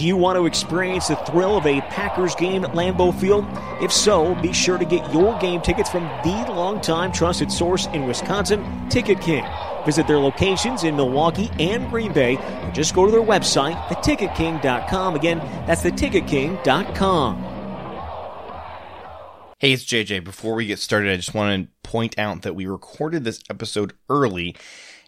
Do you want to experience the thrill of a Packers game at Lambeau Field? If so, be sure to get your game tickets from the longtime trusted source in Wisconsin, Ticket King. Visit their locations in Milwaukee and Green Bay, or just go to their website, theticketking.com. Again, that's theticketking.com. Hey, it's JJ. Before we get started, I just want to point out that we recorded this episode early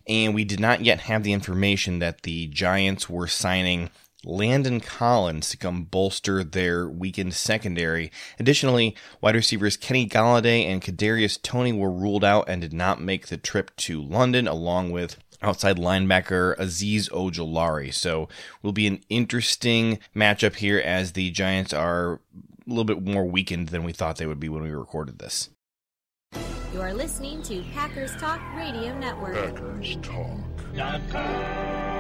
and we did not yet have the information that the Giants were signing Landon Collins to come bolster their weakened secondary. Additionally, wide receivers Kenny Golladay and Kadarius Toney were ruled out and did not make the trip to London, along with outside linebacker Azeez Ojulari. So, will be an interesting matchup here as the Giants are a little bit more weakened than we thought they would be when we recorded this. You are listening to Packers Talk Radio Network. Packers Talk.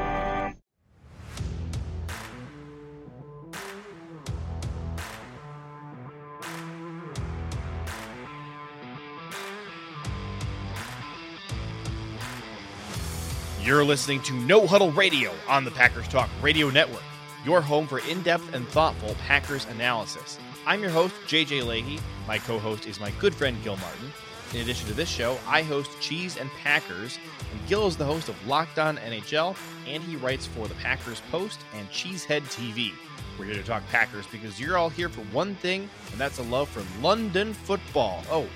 You're listening to No Huddle Radio on the Packers Talk Radio Network, your home for in depth and thoughtful Packers analysis. I'm your host, JJ Leahy. My co host is my good friend, Gil Martin. In addition to this show, I host Cheese and Packers, and Gil is the host of Locked On NHL, and he writes for the Packers Post and Cheesehead TV. We're here to talk Packers because you're all here for one thing, and that's a love for London football. Oh,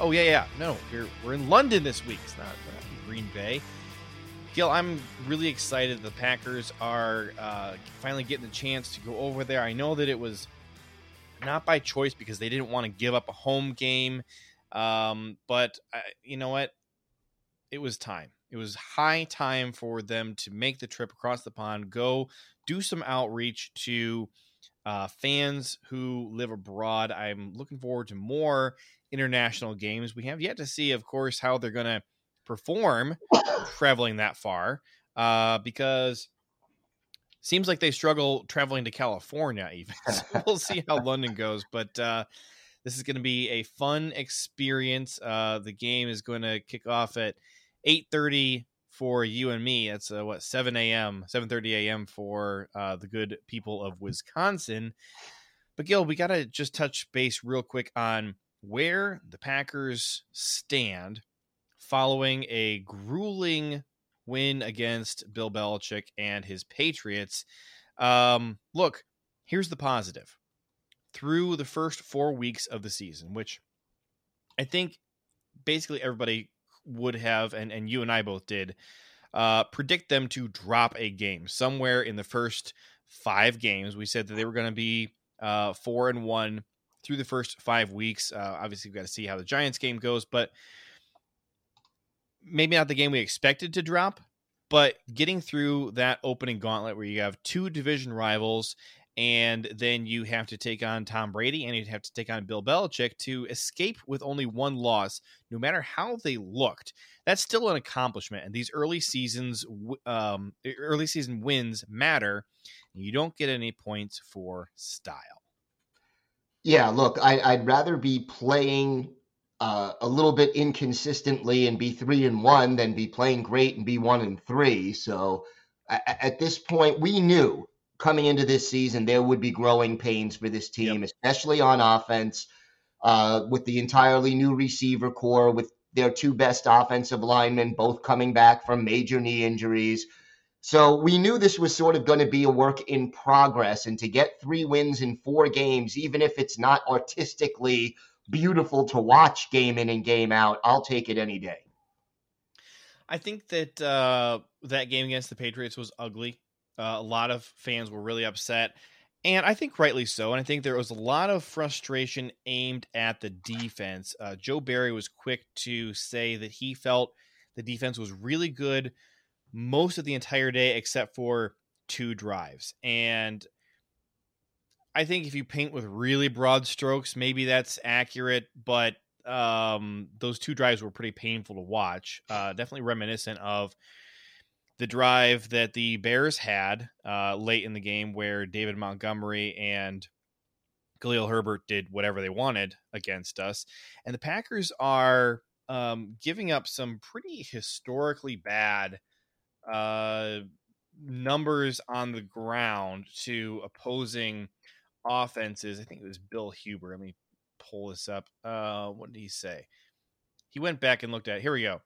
oh yeah, yeah. No, we're, we're in London this week. It's not, not Green Bay. Gil, I'm really excited. The Packers are uh, finally getting the chance to go over there. I know that it was not by choice because they didn't want to give up a home game, um, but uh, you know what? It was time. It was high time for them to make the trip across the pond, go do some outreach to uh, fans who live abroad. I'm looking forward to more international games. We have yet to see, of course, how they're going to perform traveling that far uh, because seems like they struggle traveling to California even. So we'll see how London goes, but uh, this is going to be a fun experience. Uh, the game is going to kick off at 8:30 for you and me. That's uh, what 7 a.m. 7:30 a.m. for uh, the good people of Wisconsin. But Gil, we got to just touch base real quick on where the Packers stand following a grueling win against Bill Belichick and his Patriots. Um, look, here's the positive. Through the first four weeks of the season, which I think basically everybody would have, and, and you and I both did, uh, predict them to drop a game somewhere in the first five games. We said that they were going to be uh, four and one through the first five weeks. Uh, obviously, we've got to see how the Giants game goes, but maybe not the game we expected to drop, but getting through that opening gauntlet where you have two division rivals and then you have to take on Tom Brady and you have to take on Bill Belichick to escape with only one loss, no matter how they looked. That's still an accomplishment. And these early seasons, um, early season wins matter. You don't get any points for style. Yeah, look, I, would rather be playing uh, a little bit inconsistently and be three and one than be playing great and be one and three. So at this point, we knew coming into this season there would be growing pains for this team, yep. especially on offense, uh, with the entirely new receiver corps, with their two best offensive linemen both coming back from major knee injuries. So we knew this was sort of going to be a work in progress, and to get three wins in four games, even if it's not artistically beautiful to watch game in and game out, I'll take it any day. I think that uh, that game against the Patriots was ugly. Uh, a lot of fans were really upset, and I think rightly so. And I think there was a lot of frustration aimed at the defense. Uh, Joe Barry was quick to say that he felt the defense was really good most of the entire day, except for two drives. And I think if you paint with really broad strokes, maybe that's accurate, but um, those two drives were pretty painful to watch. Uh, definitely reminiscent of the drive that the Bears had uh, late in the game where David Montgomery and Khalil Herbert did whatever they wanted against us. And the Packers are um, giving up some pretty historically bad uh, numbers on the ground to opposing offenses. I think it was Bill Huber. Let me pull this up. Uh, what did he say? He went back and looked at. It. Here we go.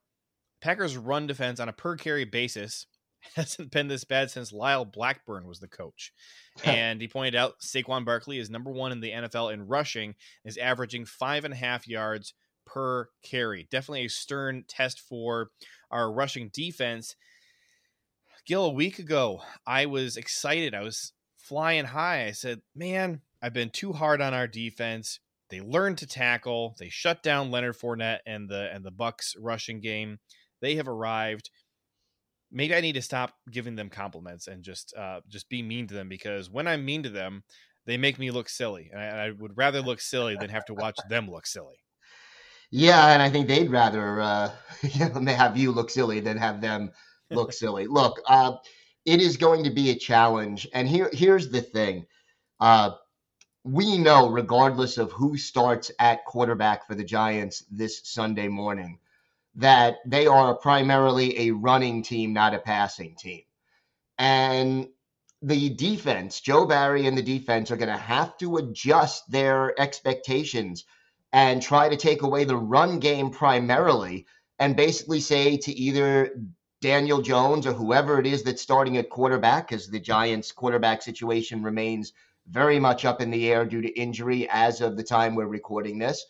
Packers run defense on a per carry basis hasn't been this bad since Lisle Blackbourn was the coach. and he pointed out Saquon Barkley is number one in the NFL in rushing, is averaging five and a half yards per carry. Definitely a stern test for our rushing defense. Gil, a week ago, I was excited. I was flying high. I said, Man, I've been too hard on our defense. They learned to tackle. They shut down Leonard Fournette and the and the Bucs rushing game. They have arrived maybe I need to stop giving them compliments and just uh, just be mean to them because when I'm mean to them, they make me look silly, and I, I would rather look silly than have to watch them look silly. Yeah, and I think they'd rather uh, have you look silly than have them look silly. Look, uh, it is going to be a challenge, and here here's the thing. Uh, we know, regardless of who starts at quarterback for the Giants this Sunday morning, that they are primarily a running team, not a passing team. And the defense, Joe Barry and the defense are going to have to adjust their expectations and try to take away the run game primarily and basically say to either Daniel Jones or whoever it is that's starting at quarterback, because the Giants' quarterback situation remains very much up in the air due to injury as of the time we're recording this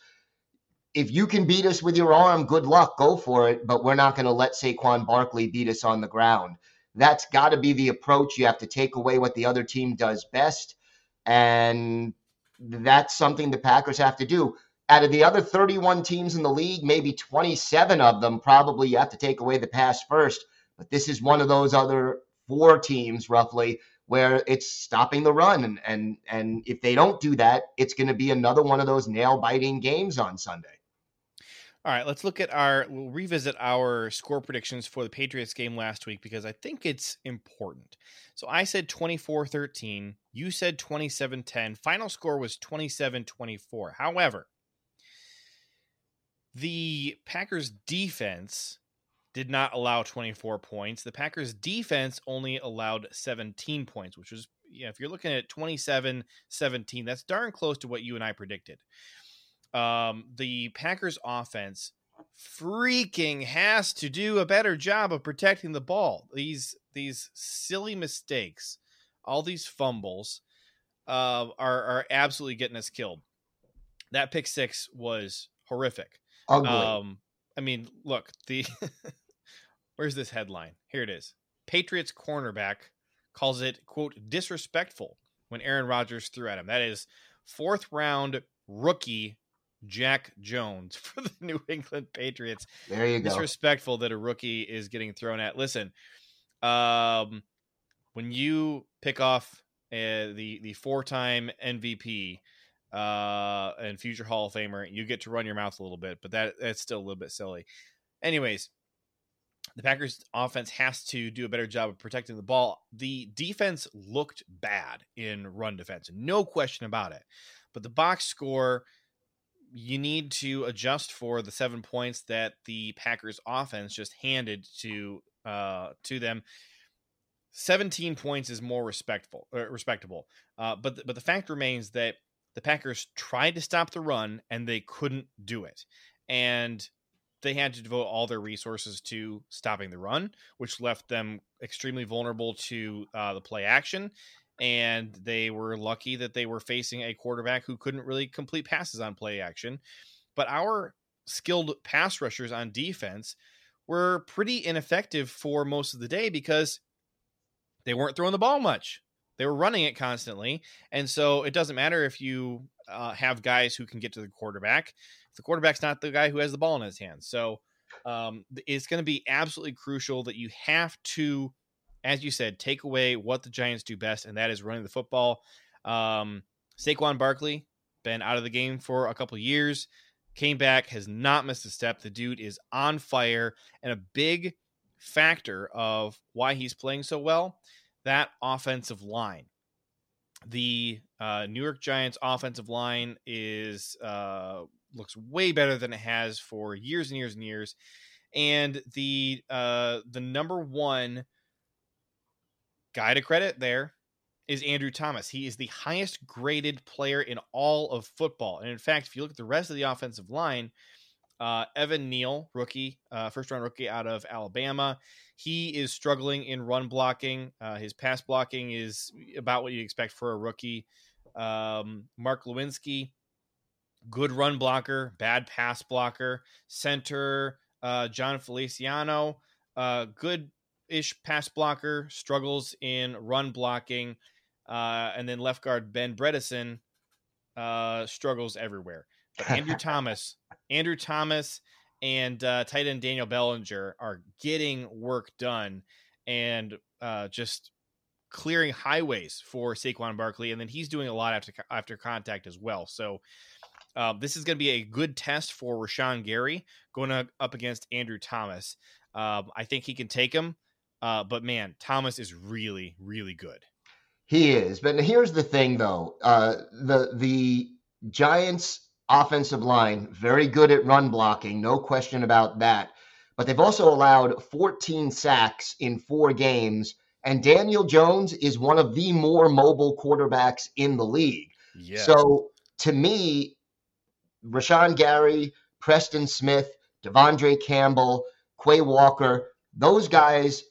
if you can beat us with your arm, good luck, go for it. But we're not going to let Saquon Barkley beat us on the ground. That's got to be the approach. You have to take away what the other team does best. And that's something the Packers have to do. Out of the other 31 teams in the league, maybe 27 of them probably you have to take away the pass first. But this is one of those other four teams, roughly, where it's stopping the run. And and and if they don't do that, it's going to be another one of those nail biting games on Sunday. All right, let's look at our we'll revisit our score predictions for the Patriots game last week because I think it's important. So I said 24-13, you said 27-10. Final score was 27-24. However, the Packers defense did not allow 24 points. The Packers defense only allowed 17 points, which was you know, if you're looking at 27 17, that's darn close to what you and I predicted um, the Packers offense freaking has to do a better job of protecting the ball. These these silly mistakes, all these fumbles, uh, are are absolutely getting us killed. That pick six was horrific. Ugly. Um, I mean, look the where's this headline? Here it is. Patriots cornerback calls it quote disrespectful when Aaron Rodgers threw at him. That is fourth round rookie Jack Jones for the New England Patriots. There you go. Disrespectful that a rookie is getting thrown at. Listen, um, when you pick off uh, the the four time MVP uh, and future Hall of Famer, you get to run your mouth a little bit, but that that's still a little bit silly. Anyways, the Packers offense has to do a better job of protecting the ball. The defense looked bad in run defense, no question about it. But the box score you need to adjust for the seven points that the Packers offense just handed to uh, to them. 17 points is more respectful uh, respectable. Uh, but but the fact remains that the Packers tried to stop the run and they couldn't do it. And they had to devote all their resources to stopping the run, which left them extremely vulnerable to uh, the play action and they were lucky that they were facing a quarterback who couldn't really complete passes on play action. But our skilled pass rushers on defense were pretty ineffective for most of the day because they weren't throwing the ball much. They were running it constantly. And so it doesn't matter if you uh, have guys who can get to the quarterback, if the quarterback's not the guy who has the ball in his hands. So um, it's going to be absolutely crucial that you have to as you said, take away what the Giants do best, and that is running the football. Um, Saquon Barkley been out of the game for a couple years, came back, has not missed a step. The dude is on fire, and a big factor of why he's playing so well that offensive line. The uh, New York Giants offensive line is uh, looks way better than it has for years and years and years, and the uh, the number one guy to credit there is Andrew Thomas. He is the highest graded player in all of football. And in fact, if you look at the rest of the offensive line, uh, Evan Neal, rookie, uh, first round rookie out of Alabama, he is struggling in run blocking. Uh, his pass blocking is about what you expect for a rookie. Um, Mark Glowinski, good run blocker, bad pass blocker. Center uh, Jon Feliciano, uh, good ish pass blocker, struggles in run blocking. Uh, and then left guard Ben Bredeson uh, struggles everywhere. Andrew Thomas, Andrew Thomas, and uh, tight end Daniel Bellinger are getting work done and uh, just clearing highways for Saquon Barkley, and then he's doing a lot after after contact as well. So uh, this is going to be a good test for Rashan Gary going up against Andrew Thomas. Um, I think he can take him, uh, but man, Thomas is really, really good. He is, but here's the thing, though: uh, the the Giants' offensive line very good at run blocking, no question about that. But they've also allowed 14 sacks in four games, and Daniel Jones is one of the more mobile quarterbacks in the league. Yes. So to me, Rashan Gary, Preston Smith, De'Vondre Campbell, Quay Walker, those guys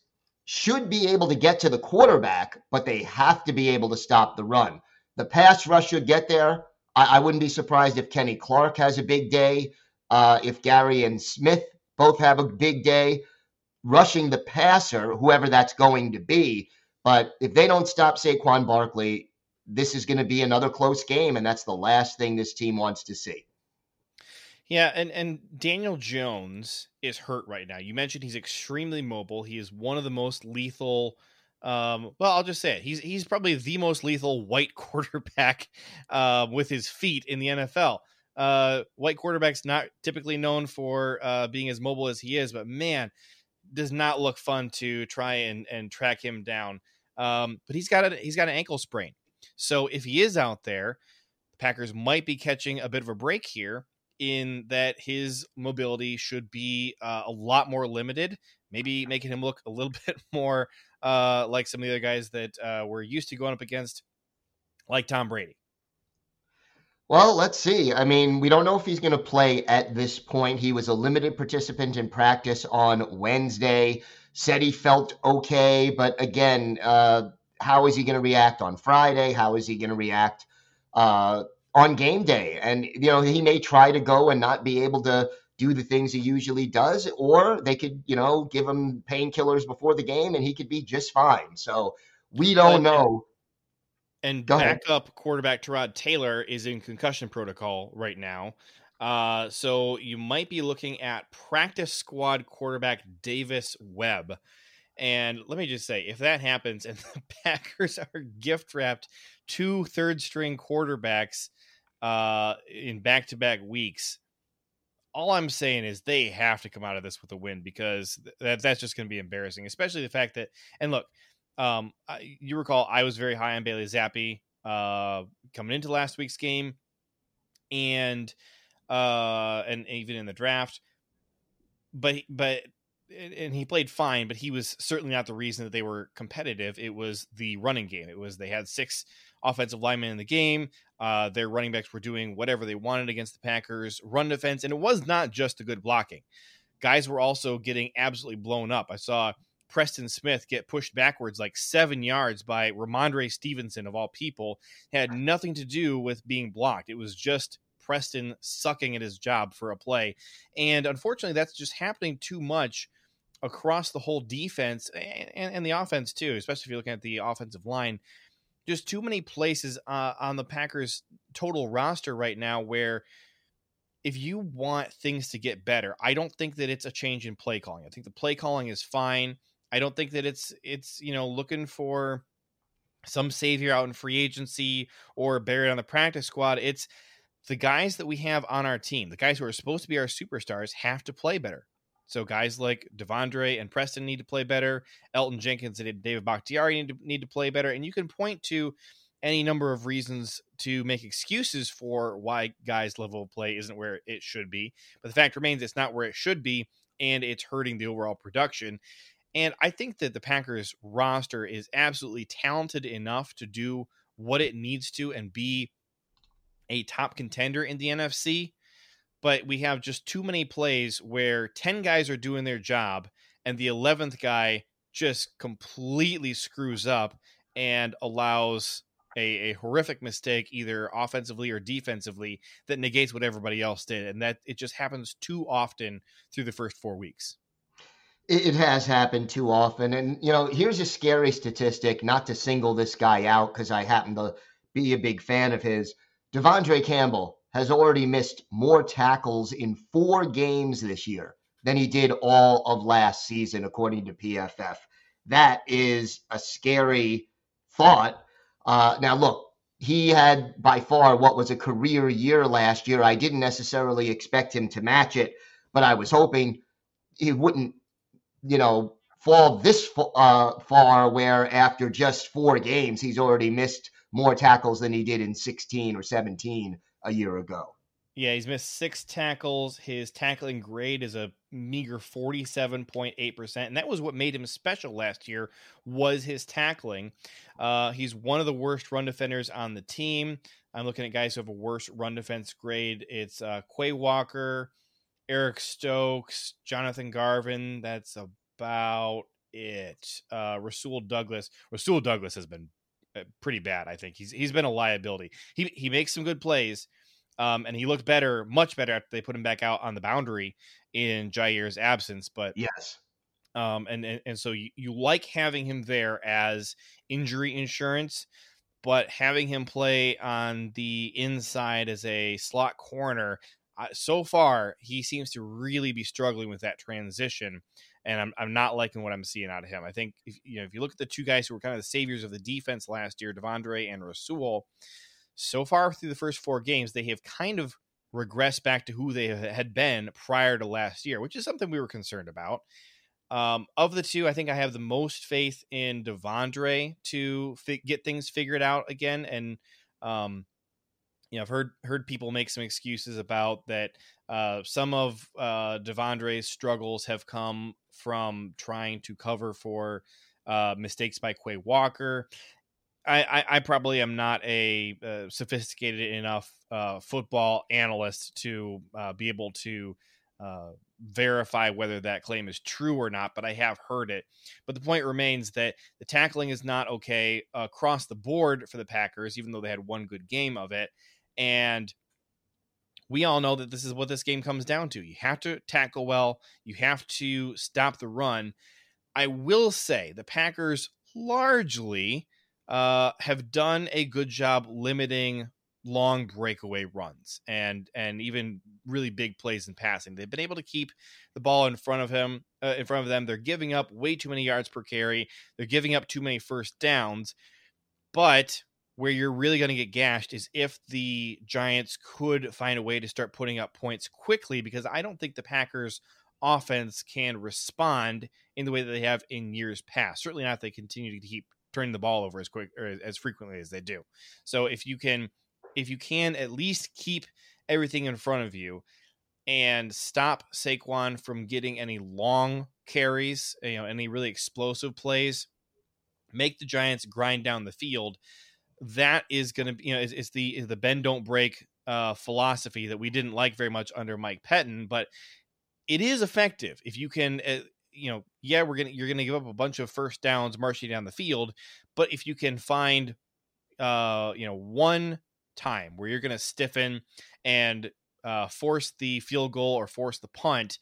should be able to get to the quarterback, but they have to be able to stop the run. The pass rush should get there. I, I wouldn't be surprised if Kenny Clark has a big day, uh, if Gary and Smith both have a big day rushing the passer, whoever that's going to be. But if they don't stop Saquon Barkley, this is going to be another close game, and that's the last thing this team wants to see. Yeah, and and Daniel Jones is hurt right now. You mentioned he's extremely mobile. He is one of the most lethal. Um, well, I'll just say it. He's he's probably the most lethal white quarterback uh, with his feet in the NFL. Uh, white quarterback's not typically known for uh, being as mobile as he is, but man, does not look fun to try and and track him down. Um, but he's got a he's got an ankle sprain, so if he is out there, the Packers might be catching a bit of a break here in that his mobility should be uh, a lot more limited, maybe making him look a little bit more uh, like some of the other guys that uh, we're used to going up against, like Tom Brady. Well, let's see. I mean, we don't know if he's going to play at this point. He was a limited participant in practice on Wednesday, said he felt okay, but again, uh, how is he going to react on Friday? How is he going to react uh, on game day. And, you know, he may try to go and not be able to do the things he usually does, or they could, you know, give him painkillers before the game and he could be just fine. So we don't know. And backup quarterback Tyrod Taylor is in concussion protocol right now. Uh, so you might be looking at practice squad quarterback Davis Webb. And let me just say, if that happens and the Packers are gift wrapped two third string quarterbacks uh, in back to back weeks. All I'm saying is they have to come out of this with a win because that that's just going to be embarrassing, especially the fact that and look, um, you recall I was very high on Bailey Zappe uh, coming into last week's game, and uh, and even in the draft, but but and he played fine, but he was certainly not the reason that they were competitive. It was the running game. It was they had six offensive linemen in the game. Uh, their running backs were doing whatever they wanted against the Packers' run defense, and it was not just the good blocking. Guys were also getting absolutely blown up. I saw Preston Smith get pushed backwards like seven yards by Rhamondre Stevenson, of all people. It had nothing to do with being blocked. It was just Preston sucking at his job for a play. And unfortunately, that's just happening too much across the whole defense and, and, and the offense, too, especially if you're looking at the offensive line just too many places uh, on the Packers total roster right now where if you want things to get better, I don't think that it's a change in play calling. I think the play calling is fine. I don't think that it's it's you know looking for some savior out in free agency or buried on the practice squad. It's the guys that we have on our team, the guys who are supposed to be our superstars, have to play better. So guys like De'Vondre and Preston need to play better. Elgton Jenkins and David Bakhtiari need to, need to play better. And you can point to any number of reasons to make excuses for why guys' level of play isn't where it should be. But the fact remains it's not where it should be, and it's hurting the overall production. And I think that the Packers roster is absolutely talented enough to do what it needs to and be a top contender in the NFC. But we have just too many plays where 10 guys are doing their job and the 11th guy just completely screws up and allows a, a horrific mistake either offensively or defensively that negates what everybody else did and that it just happens too often through the first four weeks. It has happened too often and you know here's a scary statistic not to single this guy out because i happen to be a big fan of his. De'vondre campbell has already missed more tackles in four games this year than he did all of last season according to pff that is a scary thought. Uh, now, look, he had by far what was a career year last year. I didn't necessarily expect him to match it, but I was hoping he wouldn't, you know, fall this uh, far where after just four games, he's already missed more tackles than he did in 16 or 17 a year ago. Yeah, he's missed six tackles. His tackling grade is a meager 47.8%. And that was what made him special last year was his tackling. Uh, he's one of the worst run defenders on the team. I'm looking at guys who have a worse run defense grade. It's uh, Quay Walker, Eric Stokes, Jonathan Garvin. That's about it. Uh, Rasul Douglas. Rasul Douglas has been pretty bad, I think. He's he's been a liability. He he makes some good plays, um, and he looked better, much better after they put him back out on the boundary in Jaire's absence. But yes, um, and, and and so you, you like having him there as injury insurance, but having him play on the inside as a slot corner, uh, so far he seems to really be struggling with that transition. And I'm, I'm not liking what I'm seeing out of him. I think if, you know if you look at the two guys who were kind of the saviors of the defense last year, De'Vondre and Rasul, so far through the first four games, they have kind of regressed back to who they had been prior to last year, which is something we were concerned about. Um, of the two, I think I have the most faith in De'Vondre to fi- get things figured out again. And um, you know, I've heard heard people make some excuses about that. Uh, some of uh, De'Vondre's struggles have come from trying to cover for uh, mistakes by Quay Walker, I, I, I probably am not a uh, sophisticated enough uh, football analyst to uh, be able to uh, verify whether that claim is true or not, but I have heard it. But the point remains that the tackling is not okay across the board for the Packers, even though they had one good game of it. And we all know that this is what this game comes down to. You have to tackle well, you have to stop the run. I will say the Packers largely uh, have done a good job limiting long breakaway runs and and even really big plays in passing. They've been able to keep the ball in front of him, uh, in front of them. They're giving up way too many yards per carry. They're giving up too many first downs. But where you're really going to get gashed is if the Giants could find a way to start putting up points quickly because I don't think the Packers offense can respond in the way that they have in years past. Certainly not if they continue to keep turning the ball over as quick or as frequently as they do. So if you can if you can at least keep everything in front of you and stop Saquon from getting any long carries, you know, any really explosive plays, make the Giants grind down the field. That is going to be, you know, it's, the the bend don't break uh, philosophy that we didn't like very much under Mike Pettine, but it is effective if you can uh, you know, yeah, we're gonna you're gonna give up a bunch of first downs marching down the field, but if you can find, uh, you know, one time where you're gonna stiffen and uh, force the field goal or force the punt,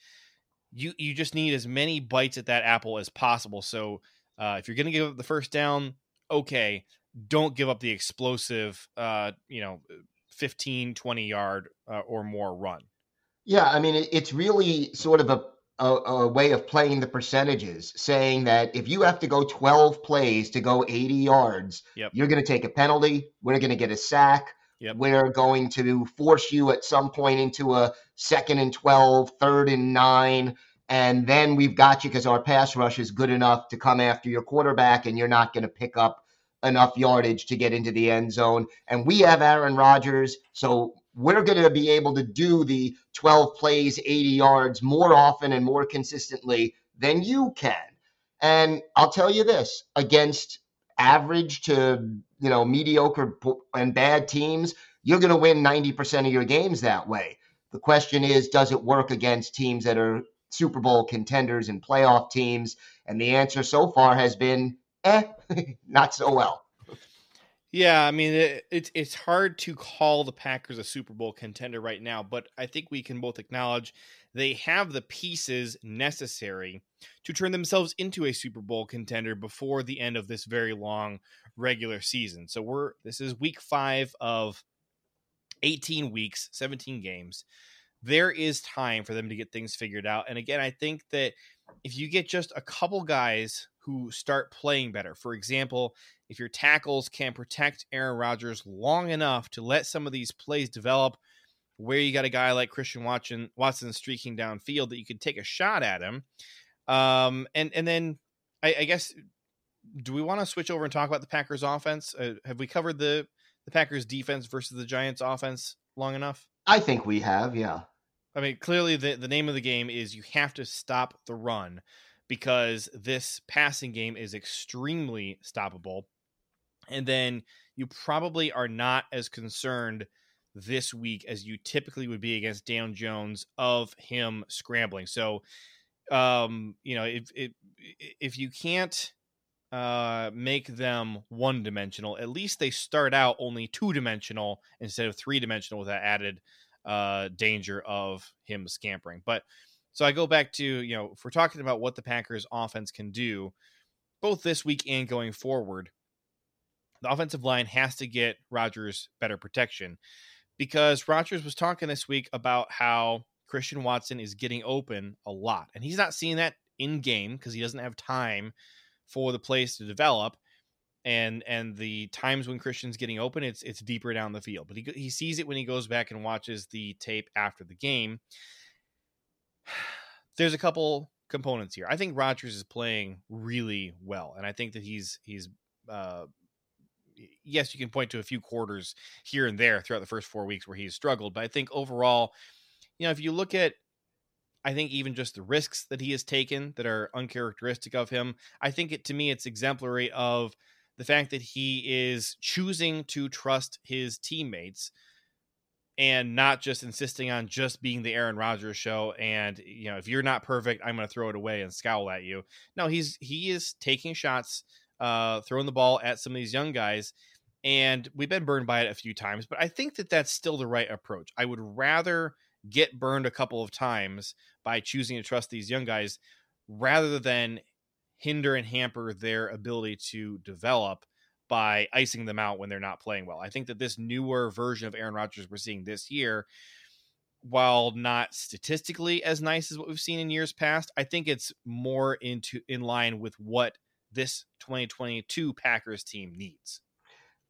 you you just need as many bites at that apple as possible. So uh, if you're gonna give up the first down, okay, don't give up the explosive, uh, you know, 15, 20 yard uh, or more run. Yeah, I mean, it's really sort of a a, a, way of playing the percentages, saying that if you have to go 12 plays to go 80 yards, yep. you're going to take a penalty. We're going to get a sack. Yep. We're going to force you at some point into a second and 12, third and nine. And then we've got you because our pass rush is good enough to come after your quarterback, and you're not going to pick up enough yardage to get into the end zone. And we have Aaron Rodgers, so we're going to be able to do the 12 plays, 80 yards more often and more consistently than you can. And I'll tell you this against average to, you know, mediocre and bad teams, you're going to win 90% of your games that way. The question is, does it work against teams that are Super Bowl contenders and playoff teams? And the answer so far has been, eh, not so well. Yeah, I mean it, it's it's hard to call the Packers a Super Bowl contender right now, but I think we can both acknowledge they have the pieces necessary to turn themselves into a Super Bowl contender before the end of this very long regular season. So we're this is week 5 of 18 weeks, 17 games. There is time for them to get things figured out. And again, I think that if you get just a couple guys who start playing better, for example, if your tackles can protect Aaron Rodgers long enough to let some of these plays develop, where you got a guy like Christian Watson, Watson streaking downfield that you could take a shot at him, um, and and then I, I guess do we want to switch over and talk about the Packers offense? Uh, have we covered the the Packers defense versus the Giants offense long enough? I think we have, yeah. I mean, clearly the the name of the game is you have to stop the run because this passing game is extremely stoppable and then you probably are not as concerned this week as you typically would be against Dan Jones of him scrambling. So, um, you know, if if if you can't uh, make them one dimensional, at least they start out only two dimensional instead of three dimensional with that added uh, danger of him scampering. But so I go back to you know if we're talking about what the Packers offense can do both this week and going forward the offensive line has to get Rodgers better protection because Rodgers was talking this week about how Christian Watson is getting open a lot. And he's not seeing that in game because he doesn't have time for the plays to develop. And and the times when Christian's getting open, it's it's deeper down the field. But he he sees it when he goes back and watches the tape after the game. There's a couple components here. I think Rodgers is playing really well, and I think that he's he's uh, yes, you can point to a few quarters here and there throughout the first four weeks where he's struggled. But I think overall, you know, if you look at, I think even just the risks that he has taken that are uncharacteristic of him, I think it to me it's exemplary of the fact that he is choosing to trust his teammates and not just insisting on just being the Aaron Rodgers show and you know if you're not perfect I'm going to throw it away and scowl at you. No, he's he is taking shots uh, throwing the ball at some of these young guys. And we've been burned by it a few times, but I think that that's still the right approach. I would rather get burned a couple of times by choosing to trust these young guys rather than hinder and hamper their ability to develop by icing them out when they're not playing well. I think that this newer version of Aaron Rodgers we're seeing this year, while not statistically as nice as what we've seen in years past, I think it's more into in line with what this 2022 Packers team needs?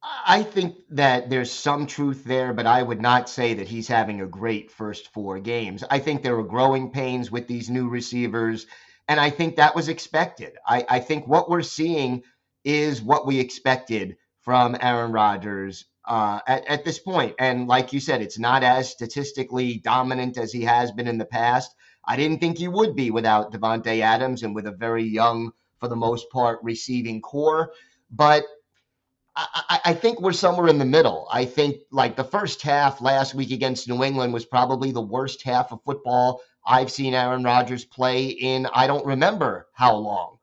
I think that there's some truth there, but I would not say that he's having a great first four games. I think there are growing pains with these new receivers, and I think that was expected. I, I think what we're seeing is what we expected from Aaron Rodgers uh, at, at this point. And like you said, it's not as statistically dominant as he has been in the past. I didn't think he would be without Davante Adams and with a very young for the most part, receiving corps. But I, I, think we're somewhere in the middle. I think like the first half last week against New England was probably the worst half of football I've seen Aaron Rodgers play in I don't remember how long.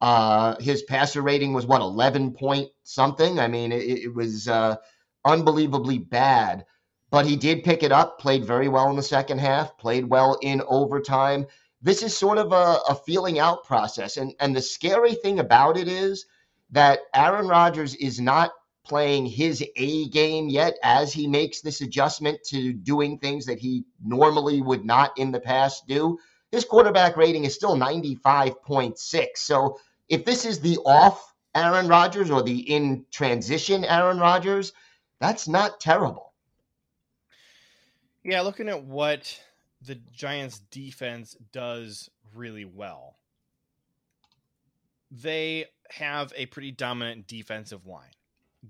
Uh, his passer rating was what 11 point something. I mean, it, it was uh, unbelievably bad. But he did pick it up, played very well in the second half, played well in overtime this is sort of a, a feeling out process. And and the scary thing about it is that Aaron Rodgers is not playing his A game yet as he makes this adjustment to doing things that he normally would not in the past do. His quarterback rating is still 95.6. So if this is the off Aaron Rodgers or the in transition Aaron Rodgers, that's not terrible. Yeah, looking at what the Giants defense does really well. They have a pretty dominant defensive line.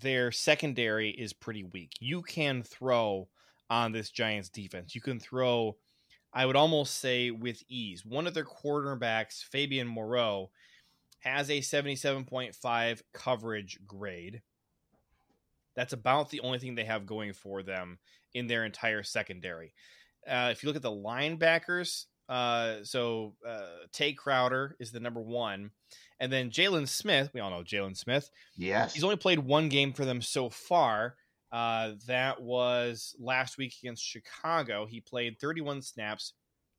Their secondary is pretty weak. You can throw on this Giants defense. You can throw, I would almost say, with ease. One of their quarterbacks, Fabian Moreau, has a 77.5 coverage grade. That's about the only thing they have going for them in their entire secondary. Uh, if you look at the linebackers, uh, so uh, Tae Crowder is the number one, and then Jaylon Smith. We all know Jaylon Smith. Yes, he's only played one game for them so far. Uh, that was last week against Chicago. He played 31 snaps,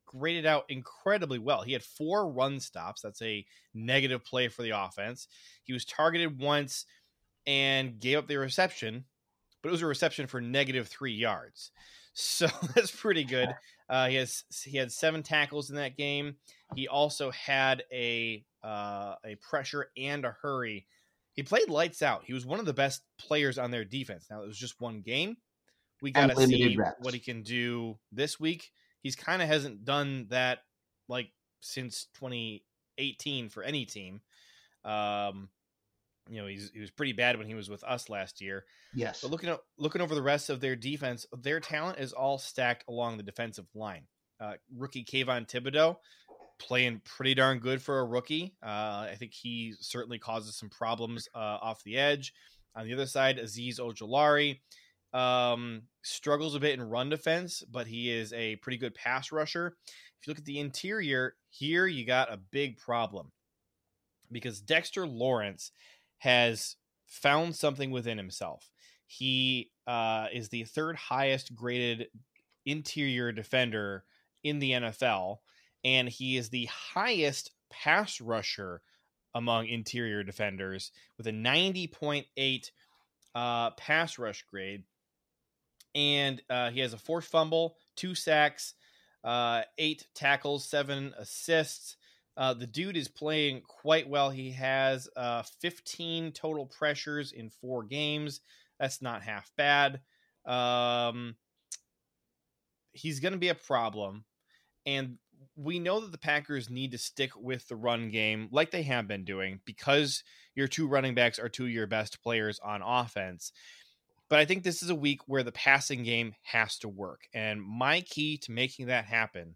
graded out incredibly well. He had four run stops. That's a negative play for the offense. He was targeted once and gave up the reception, but it was a reception for negative three yards. So that's pretty good. Uh, he has he had seven tackles in that game. He also had a uh, a pressure and a hurry. He played lights out. He was one of the best players on their defense. Now it was just one game. We got to see reps. what he can do this week. He's kind of hasn't done that like since 2018 for any team. Um, you know, he's he was pretty bad when he was with us last year. Yes. But looking at, looking over the rest of their defense, their talent is all stacked along the defensive line. Uh, rookie Kayvon Thibodeaux playing pretty darn good for a rookie. Uh, I think he certainly causes some problems uh, off the edge. On the other side, Azeez Ojulari um, struggles a bit in run defense, but he is a pretty good pass rusher. If you look at the interior, here you got a big problem because Dexter Lawrence has found something within himself. He uh, is the third highest graded interior defender in the NFL, and he is the highest pass rusher among interior defenders with a 90.8 uh, pass rush grade. And uh, he has a forced fumble, two sacks, uh, eight tackles, seven assists, uh, the dude is playing quite well. He has uh, 15 total pressures in four games. That's not half bad. Um, he's going to be a problem. And we know that the Packers need to stick with the run game like they have been doing because your two running backs are two of your best players on offense. But I think this is a week where the passing game has to work. And my key to making that happen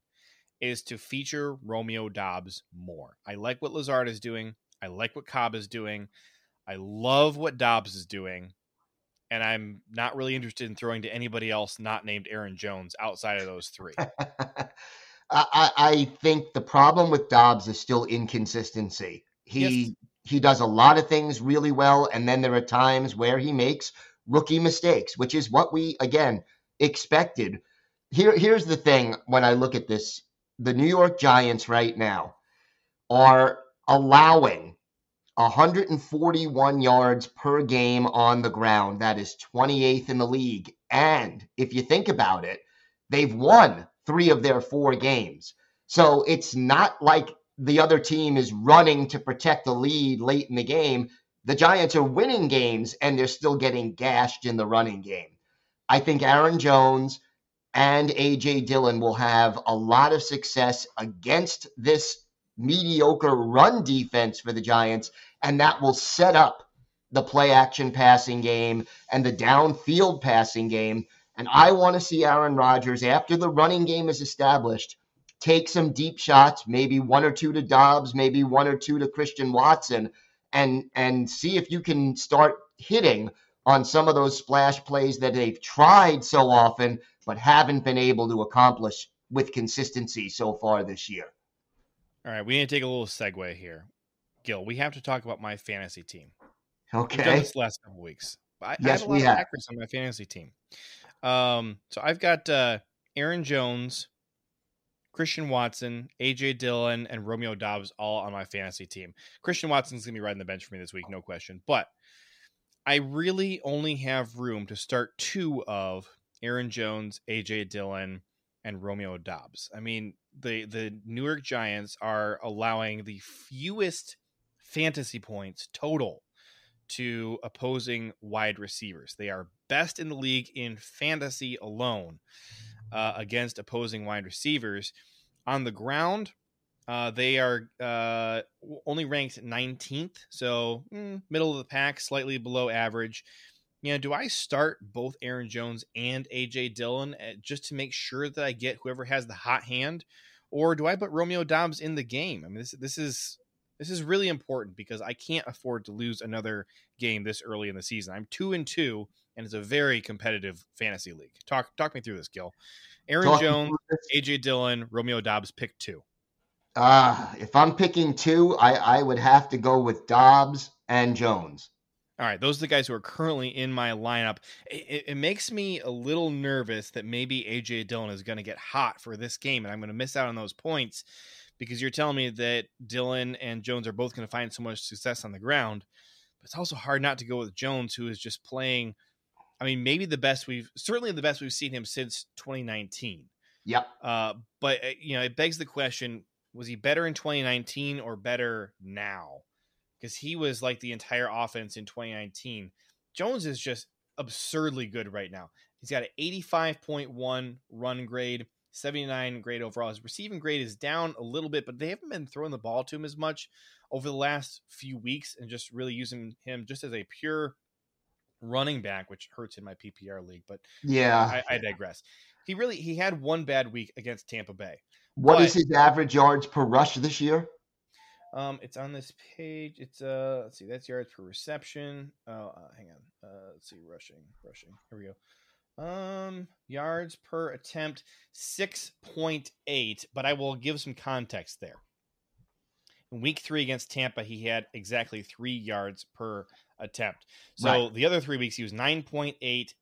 is to feature Romeo Doubs more. I like what Lazard is doing. I like what Cobb is doing. I love what Doubs is doing. And I'm not really interested in throwing to anybody else not named Aaron Jones outside of those three. I, I, think the problem with Doubs is still inconsistency. He yes. he does a lot of things really well, and then there are times where he makes rookie mistakes, which is what we again expected. Here, here's the thing when I look at this the New York Giants right now are allowing 141 yards per game on the ground. That is 28th in the league. And if you think about it, they've won three of their four games. So it's not like the other team is running to protect the lead late in the game. The Giants are winning games and they're still getting gashed in the running game. I think Aaron Jones and AJ Dillon will have a lot of success against this mediocre run defense for the Giants, and that will set up the play action passing game and the downfield passing game. And I want to see Aaron Rodgers, after the running game is established, take some deep shots, maybe one or two to Doubs, maybe one or two to Christian Watson, and and see if you can start hitting on some of those splash plays that they've tried so often but haven't been able to accomplish with consistency so far this year. All right, we need to take a little segue here. Gil, we have to talk about my fantasy team. Okay. This last couple weeks. I, yes, I have a lot we of have. On my fantasy team. Um, so I've got uh, Aaron Jones, Christian Watson, AJ Dillon, and Romeo Doubs all on my fantasy team. Christian Watson's gonna be riding the bench for me this week, no question. But I really only have room to start two of Aaron Jones, AJ Dillon, and Romeo Doubs. I mean, the the New York Giants are allowing the fewest fantasy points total to opposing wide receivers. They are best in the league in fantasy alone uh, against opposing wide receivers. On the ground, uh, they are uh, only ranked 19th, so mm, middle of the pack, slightly below average you know, do I start both Aaron Jones and AJ Dillon eh, just to make sure that I get whoever has the hot hand, or do I put Romeo Doubs in the game? I mean, this this is This is really important because I can't afford to lose another game this early in the season. I'm two and two, and it's a very competitive fantasy league. Talk talk me through this, Gil. Aaron talk Jones, AJ Dillon, Romeo Doubs, pick two. Uh, if I'm picking two, I, I would have to go with Doubs and Jones. All right, those are the guys who are currently in my lineup. It, it, makes me a little nervous that maybe AJ Dillon is going to get hot for this game, and I'm going to miss out on those points because you're telling me that Dillon and Jones are both going to find so much success on the ground. But it's also hard not to go with Jones, who is just playing. I mean, maybe the best we've certainly the best we've seen him since 2019. Yep. Uh, but uh, you know, it begs the question: Was he better in 2019 or better now? because he was like the entire offense in 2019. Jones is just absurdly good right now. He's got an 85.1 run grade, 79 grade overall. His receiving grade is down a little bit, but they haven't been throwing the ball to him as much over the last few weeks and just really using him just as a pure running back, which hurts in my PPR league. But yeah, I, I digress. He really he had one bad week against Tampa Bay. What but, is his average yards per rush this year? Um, it's on this page. It's uh, let's see, that's yards per reception. Oh, uh, hang on. Uh, let's see, rushing, rushing. Here we go. Um, yards per attempt, six point eight. But I will give some context there. In week three against Tampa, he had exactly three yards per attempt. So right. the other three weeks, he was 9.8,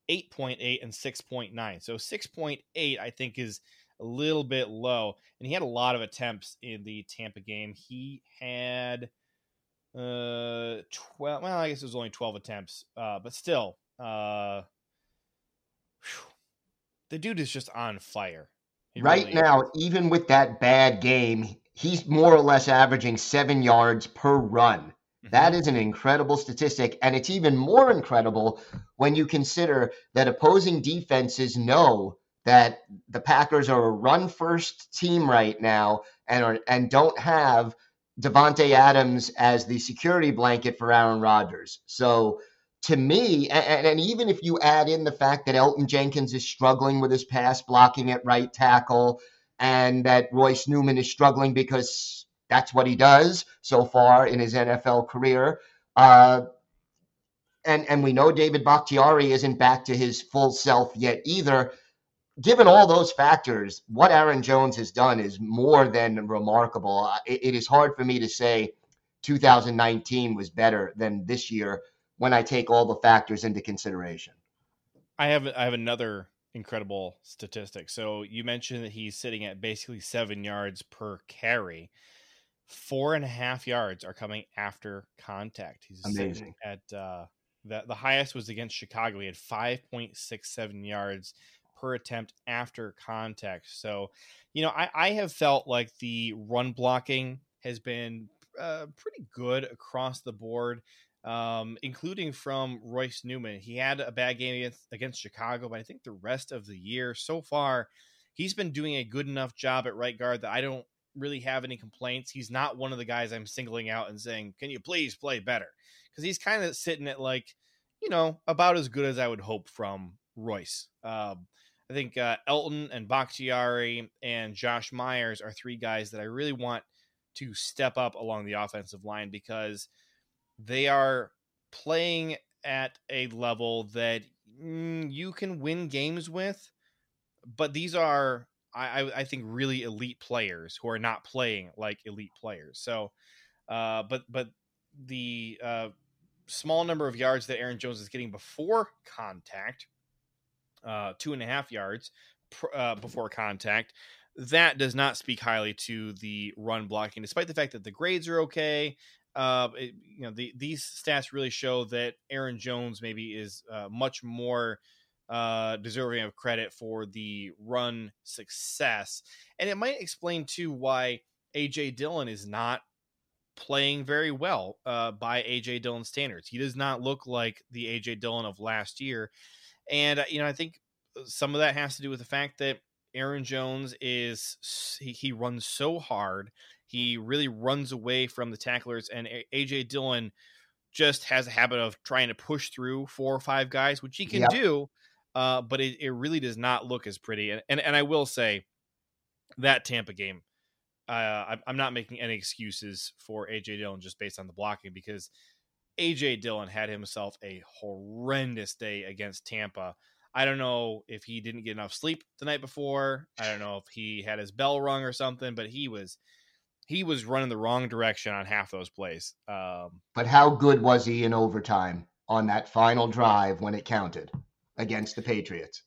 8.8, and 6.9. So 6.8, I think, is a little bit low, and he had a lot of attempts in the Tampa game. He had uh 12 well i guess it was only 12 attempts uh but still uh whew, the dude is just on fire he right really now is. even with that bad game he's more or less averaging seven yards per run mm-hmm. that is an incredible statistic and it's even more incredible when you consider that opposing defenses know that the Packers are a run first team right now and are, and don't have Davante Adams as the security blanket for Aaron Rodgers. So to me, and, and, even if you add in the fact that Elgton Jenkins is struggling with his pass blocking at right tackle, and that Royce Newman is struggling because that's what he does so far in his NFL career. Uh, and and we know David Bakhtiari isn't back to his full self yet either given all those factors, what Aaron Jones has done is more than remarkable. It, it is hard for me to say 2019 was better than this year when I take all the factors into consideration. I have I have another incredible statistic. So you mentioned that he's sitting at basically seven yards per carry. Four and a half yards are coming after contact. He's amazing at uh, the the highest was against Chicago. He had five point six seven yards per attempt after contact. So, you know, I, I have felt like the run blocking has been uh, pretty good across the board, um, including from Royce Newman. He had a bad game against, against Chicago, but I think the rest of the year so far, he's been doing a good enough job at right guard that I don't really have any complaints. He's not one of the guys I'm singling out and saying, "Can you please play better?" Because he's kind of sitting at like, you know, about as good as I would hope from Royce. Um, I think uh, Elgton and Bakhtiari and Josh Myers are three guys that I really want to step up along the offensive line because they are playing at a level that mm, you can win games with. But these are, I, I think, really elite players who are not playing like elite players. So, uh, but but the uh, small number of yards that Aaron Jones is getting before contact uh, two and a half yards pr- uh, before contact. That does not speak highly to the run blocking, despite the fact that the grades are okay. Uh, it, you know, the, these stats really show that Aaron Jones maybe is uh, much more uh, deserving of credit for the run success, and it might explain too why AJ Dillon is not playing very well uh, by AJ Dillon standards. He does not look like the AJ Dillon of last year. And uh, you know, I think uh, some of that has to do with the fact that Aaron Jones is he, he runs so hard. He really runs away from the tacklers, and AJ Dillon just has a habit of trying to push through four or five guys, which he can yep. do. Uh, but it, it really does not look as pretty. And, and and I will say that Tampa game, uh, I'm not making any excuses for AJ Dillon just based on the blocking because AJ Dillon had himself a horrendous day against Tampa. I don't know if he didn't get enough sleep the night before. I don't know if he had his bell rung or something, but he was he was running the wrong direction on half those plays. Um, but how good was he in overtime on that final drive when it counted against the Patriots?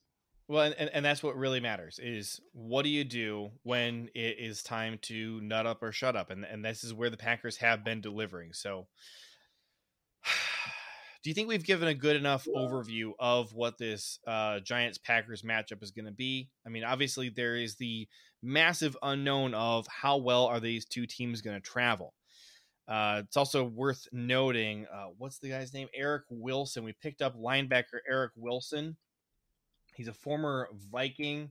Well, and, and that's what really matters is what do you do when it is time to nut up or shut up? And and this is where the Packers have been delivering. So do you think we've given a good enough overview of what this uh, Giants Packers matchup is going to be? I mean, obviously there is the massive unknown of how well are these two teams going to travel. Uh, it's also worth noting uh, what's the guy's name? Eric Wilson. We picked up linebacker Eric Wilson. He's a former Viking.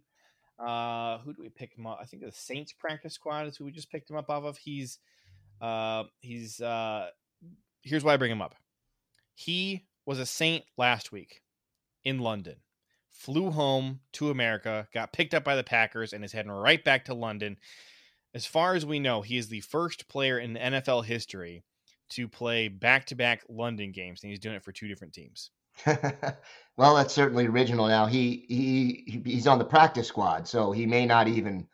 Uh, who do we pick him up? I think the Saints practice squad is who we just picked him up off of. He's uh, he's uh, here's why I bring him up. He was a Saint last week in London, flew home to America, got picked up by the Packers, and is heading right back to London. As far as we know, he is the first player in NFL history to play back to back London games, and he's doing it for two different teams. well, that's certainly original. Now he he he's on the practice squad, so he may not even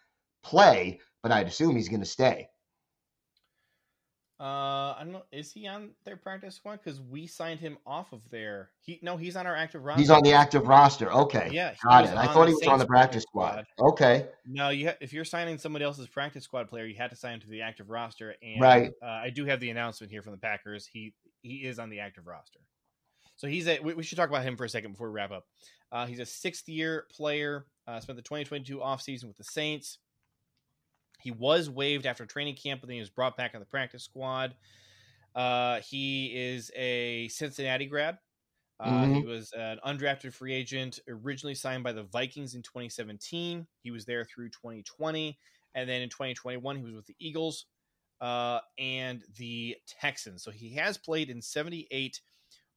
play, but I'd assume he's going to stay. Uh, I don't know. Is he on their practice squad? Because we signed him off of there. He no, he's on our active roster. He's on the active roster. Okay. Yeah, got it. I thought he was on the practice squad. squad. Okay. No, you ha- if you're signing somebody else's practice squad player, you had to sign him to the active roster. And right. Uh, I do have the announcement here from the Packers. He he is on the active roster. So he's a. We, we should talk about him for a second before we wrap up. Uh, he's a sixth year player. Uh, spent the 2022 offseason with the Saints. He was waived after training camp, but then he was brought back on the practice squad. Uh, he is a Cincinnati grad. Uh, mm-hmm. He was an undrafted free agent, originally signed by the Vikings in 2017. He was there through 2020. And then in 2021, he was with the Eagles uh, and the Texans. So he has played in 78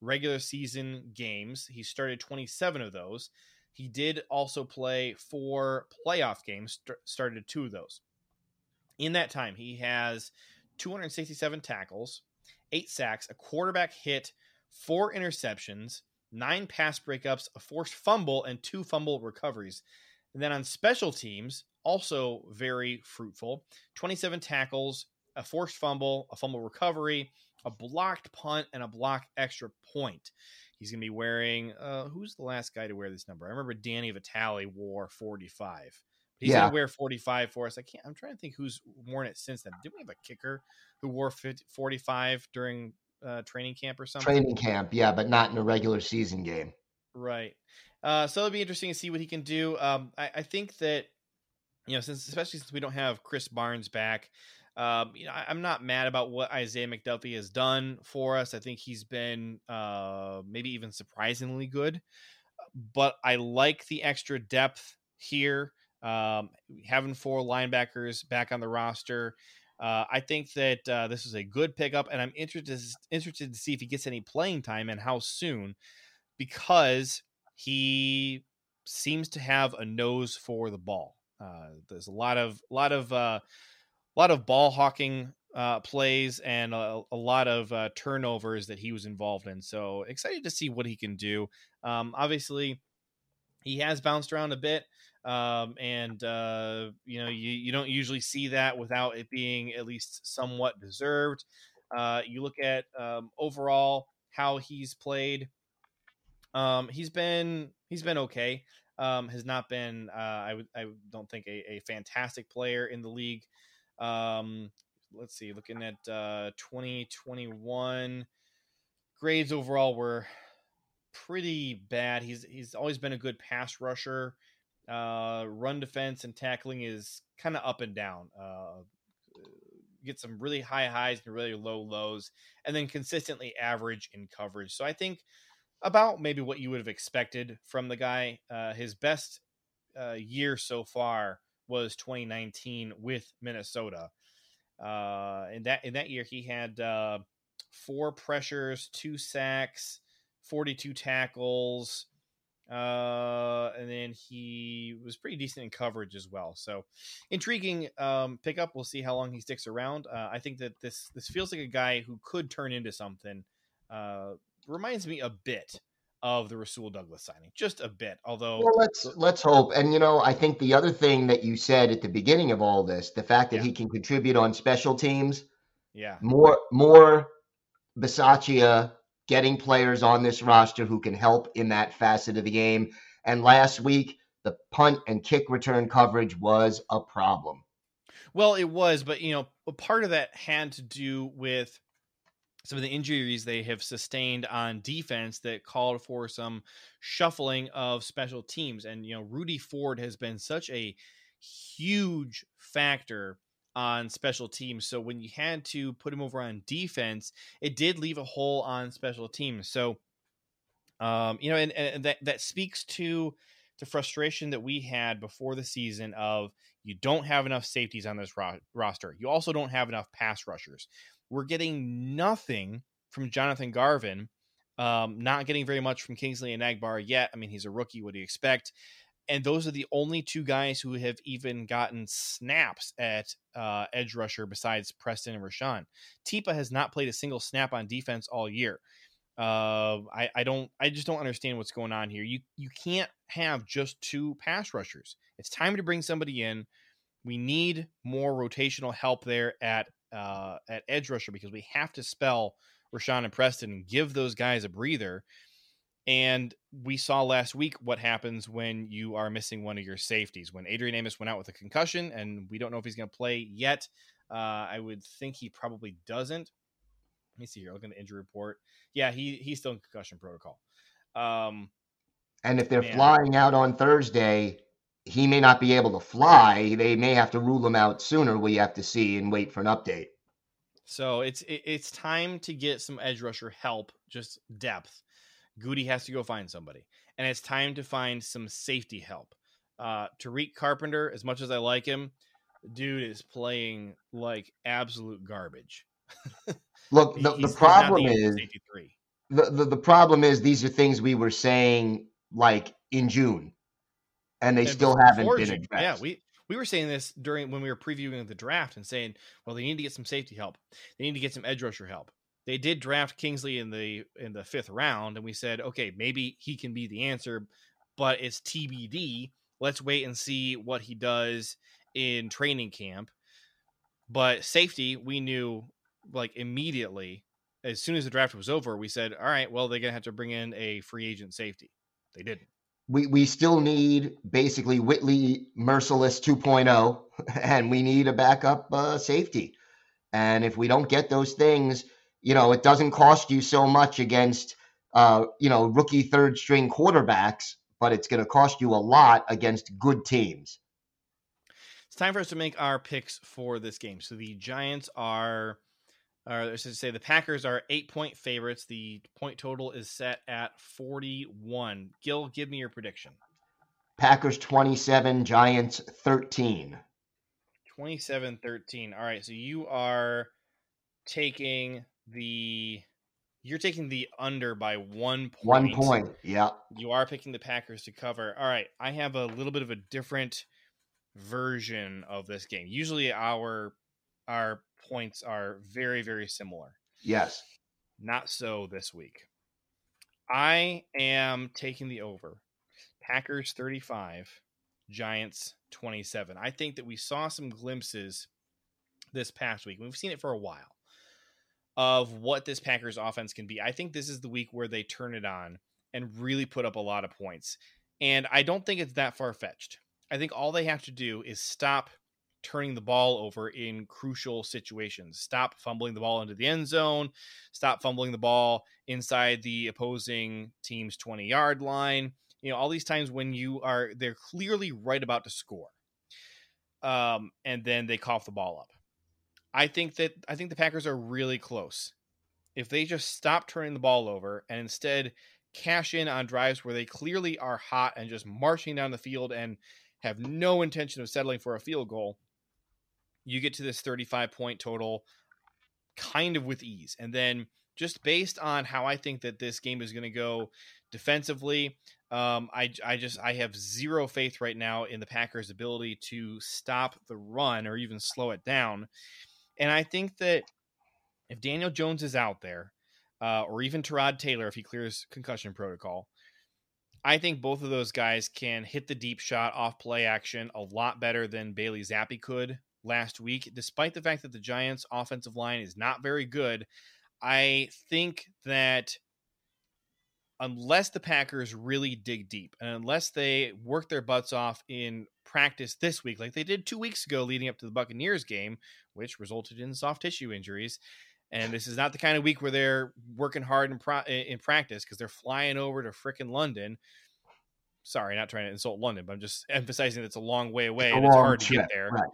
regular season games. He started 27 of those. He did also play four playoff games, st- started two of those. In that time, he has 267 tackles, eight sacks, a quarterback hit, four interceptions, nine pass breakups, a forced fumble, and two fumble recoveries. And then on special teams, also very fruitful 27 tackles, a forced fumble, a fumble recovery, a blocked punt, and a block extra point. He's going to be wearing, uh, who's the last guy to wear this number? I remember Danny Vitale wore 45. He's yeah. gonna wear 45 for us. I can't. I'm trying to think who's worn it since then. Did we have a kicker who wore 50, 45 during uh, training camp or something? Training camp, yeah, but not in a regular season game. Right. Uh, so it'll be interesting to see what he can do. Um, I, I, think that you know, since especially since we don't have Krys Barnes back, um, you know, I, am not mad about what Isaiah McDuffie has done for us. I think he's been uh, maybe even surprisingly good. But I like the extra depth here. Um, having four linebackers back on the roster, uh, I think that uh, this is a good pickup, and I'm interested interested to see if he gets any playing time and how soon, because he seems to have a nose for the ball. Uh, there's a lot of lot of uh, a lot of ball hawking uh, plays and a, a lot of uh, turnovers that he was involved in. So excited to see what he can do. Um, obviously, he has bounced around a bit um, and uh, you know you, you don't usually see that without it being at least somewhat deserved. Uh, you look at um, overall how he's played. Um, he's been he's been okay. Um, has not been uh, I I don't think a, a fantastic player in the league. Um, let's see, looking at uh, 2021 grades overall were pretty bad. He's he's always been a good pass rusher. Uh, run defense and tackling is kind of up and down. Uh, get some really high highs and really low lows, and then consistently average in coverage. So I think about maybe what you would have expected from the guy. Uh, his best uh, year so far was 2019 with Minnesota. Uh, in that in that year, he had uh, four pressures, two sacks, 42 tackles, uh, and then he was pretty decent in coverage as well. So intriguing um, pickup. We'll see how long he sticks around. Uh, I think that this this feels like a guy who could turn into something. Uh, reminds me a bit of the Rasul Douglas signing, just a bit. Although, well, let's let's hope. And you know, I think the other thing that you said at the beginning of all this, the fact that yeah. he can contribute on special teams, yeah, more more Bisaccia getting players on this roster who can help in that facet of the game. And last week, the punt and kick return coverage was a problem. Well, it was, but you know, part of that had to do with some of the injuries they have sustained on defense that called for some shuffling of special teams. And you know, Rudy Ford has been such a huge factor on special teams. So when you had to put him over on defense, it did leave a hole on special teams. So, um, you know, and, and that that speaks to the frustration that we had before the season of you don't have enough safeties on this ro- roster. You also don't have enough pass rushers. We're getting nothing from Jonathan Garvin. Um, not getting very much from Kingsley Enagbare yet. I mean, he's a rookie. What do you expect? And those are the only two guys who have even gotten snaps at uh, edge rusher besides Preston and Rashan. Tipa has not played a single snap on defense all year. Uh, I, I don't I just don't understand what's going on here. You you can't have just two pass rushers. It's time to bring somebody in. We need more rotational help there at uh, at edge rusher because we have to spell Rashan and Preston and give those guys a breather and we saw last week what happens when you are missing one of your safeties. When Adrian Amos went out with a concussion, and we don't know if he's going to play yet. Uh, I would think he probably doesn't. Let me see here. Look at the injury report. Yeah, he he's still in concussion protocol. Um, and if they're man. flying out on Thursday, he may not be able to fly. They may have to rule him out sooner. We have to see and wait for an update. So it's it, it's time to get some edge rusher help, just depth. Gutey has to go find somebody, and it's time to find some safety help. Uh, Tariq Carpenter, as much as I like him, dude is playing like absolute garbage. Look, the, the problem the is the, the, the problem is these are things we were saying like in June, and they and still haven't been addressed. Yeah, we we were saying this during when we were previewing the draft and saying, well, they need to get some safety help. They need to get some edge rusher help they did draft Kingsley in the in the fifth round, and we said, okay, maybe he can be the answer, but it's TBD. Let's wait and see what he does in training camp. But safety, we knew like immediately as soon as the draft was over, we said, all right, well, they're gonna have to bring in a free agent safety. They didn't. We we still need basically Whitley Merciless 2.0, and we need a backup uh, safety. And if we don't get those things, you know, it doesn't cost you so much against, uh, you know, rookie third string quarterbacks, but it's going to cost you a lot against good teams. It's time for us to make our picks for this game. So the Giants are, or let's just say the Packers are eight point favorites. The point total is set at 41. Gil, give me your prediction. Packers 27, Giants 13. 27 13. All right. So you are taking the you're taking the under by one point. One point. Yeah. You are picking the Packers to cover. All right. I have a little bit of a different version of this game. Usually our our points are very, very similar. Yes. Not so this week. I am taking the over. Packers 35, Giants 27. I think that we saw some glimpses this past week. We've seen it for a while of what this Packers offense can be. I think this is the week where they turn it on and really put up a lot of points. And I don't think it's that far fetched. I think all they have to do is stop turning the ball over in crucial situations. Stop fumbling the ball into the end zone. Stop fumbling the ball inside the opposing team's 20 yard line. You know, all these times when you are, they're clearly right about to score. Um, and then they cough the ball up. I think that I think the Packers are really close. If they just stop turning the ball over and instead cash in on drives where they clearly are hot and just marching down the field and have no intention of settling for a field goal, you get to this 35 point total kind of with ease. And then just based on how I think that this game is going to go defensively, Um, I, I just I have zero faith right now in the Packers' ability to stop the run or even slow it down. And I think that if Daniel Jones is out there, uh, or even Tyrod Taylor if he clears concussion protocol, I think both of those guys can hit the deep shot off play action a lot better than Bailey Zappe could last week. Despite the fact that the Giants' offensive line is not very good, I think that unless the Packers really dig deep and unless they work their butts off in practice this week, like they did two weeks ago leading up to the Buccaneers game, which resulted in soft tissue injuries. And this is not the kind of week where they're working hard in, pro- in practice because they're flying over to fricking London. Sorry, not trying to insult London, but I'm just emphasizing that it's a long way away it's and it's hard trip, to get there. Right.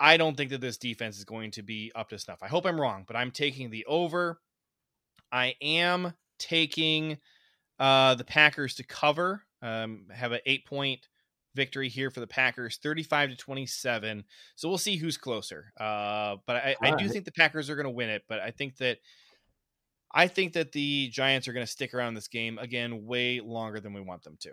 I don't think that this defense is going to be up to snuff. I hope I'm wrong, but I'm taking the over. I am taking uh, the Packers to cover. Um, have an eight point victory here for the Packers, 35 to 27. So we'll see who's closer. Uh, but I, I do think the Packers are going to win it. But I think that I think that the Giants are going to stick around this game again way longer than we want them to.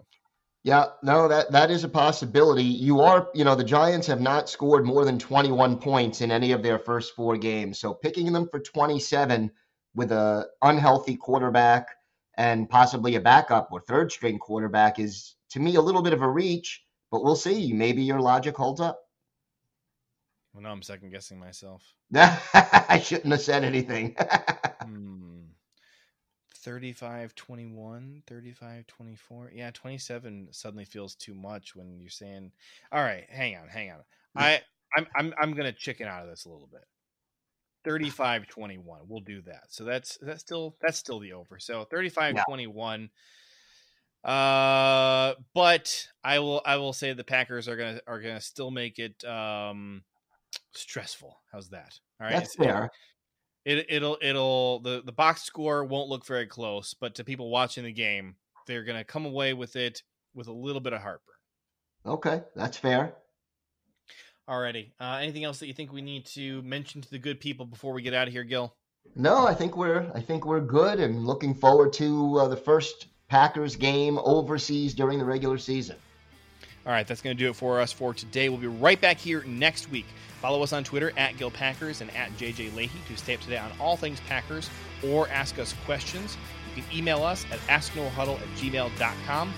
Yeah, no, that that is a possibility. You are, you know, the Giants have not scored more than 21 points in any of their first four games. So picking them for 27 with a unhealthy quarterback and possibly a backup or third string quarterback is to me a little bit of a reach, but we'll see. Maybe your logic holds up. Well, now I'm second guessing myself. I shouldn't have said anything. hmm. 35 21, 35 24. Yeah, 27 suddenly feels too much when you're saying, "All right, hang on, hang on." I I'm I'm I'm going to chicken out of this a little bit. 35 21 we'll do that. So that's that's still that's still the over. So 35 yeah. 21 uh but i will i will say the packers are gonna are gonna still make it um stressful. How's that? All right that's fair it, it'll it'll the the box score won't look very close but to people watching the game they're gonna come away with it with a little bit of heartburn. Okay that's fair Alrighty. Uh, anything else that you think we need to mention to the good people before we get out of here, Gil? No, I think we're I think we're good and looking forward to uh, the first Packers game overseas during the regular season. All right, that's going to do it for us for today. We'll be right back here next week. Follow us on Twitter at Gil Packers and at JJ Leahy to stay up to date on all things Packers or ask us questions. You can email us at asknohuddle at gmail.com.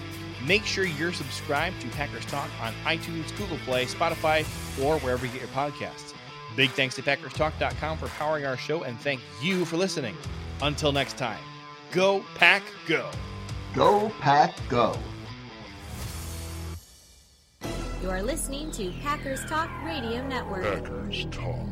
Make sure you're subscribed to Packers Talk on iTunes, Google Play, Spotify, or wherever you get your podcasts. Big thanks to PackersTalk.com for powering our show, and thank you for listening. Until next time, go, Pack, go. Go, Pack, go. You are listening to Packers Talk Radio Network. Packers Talk.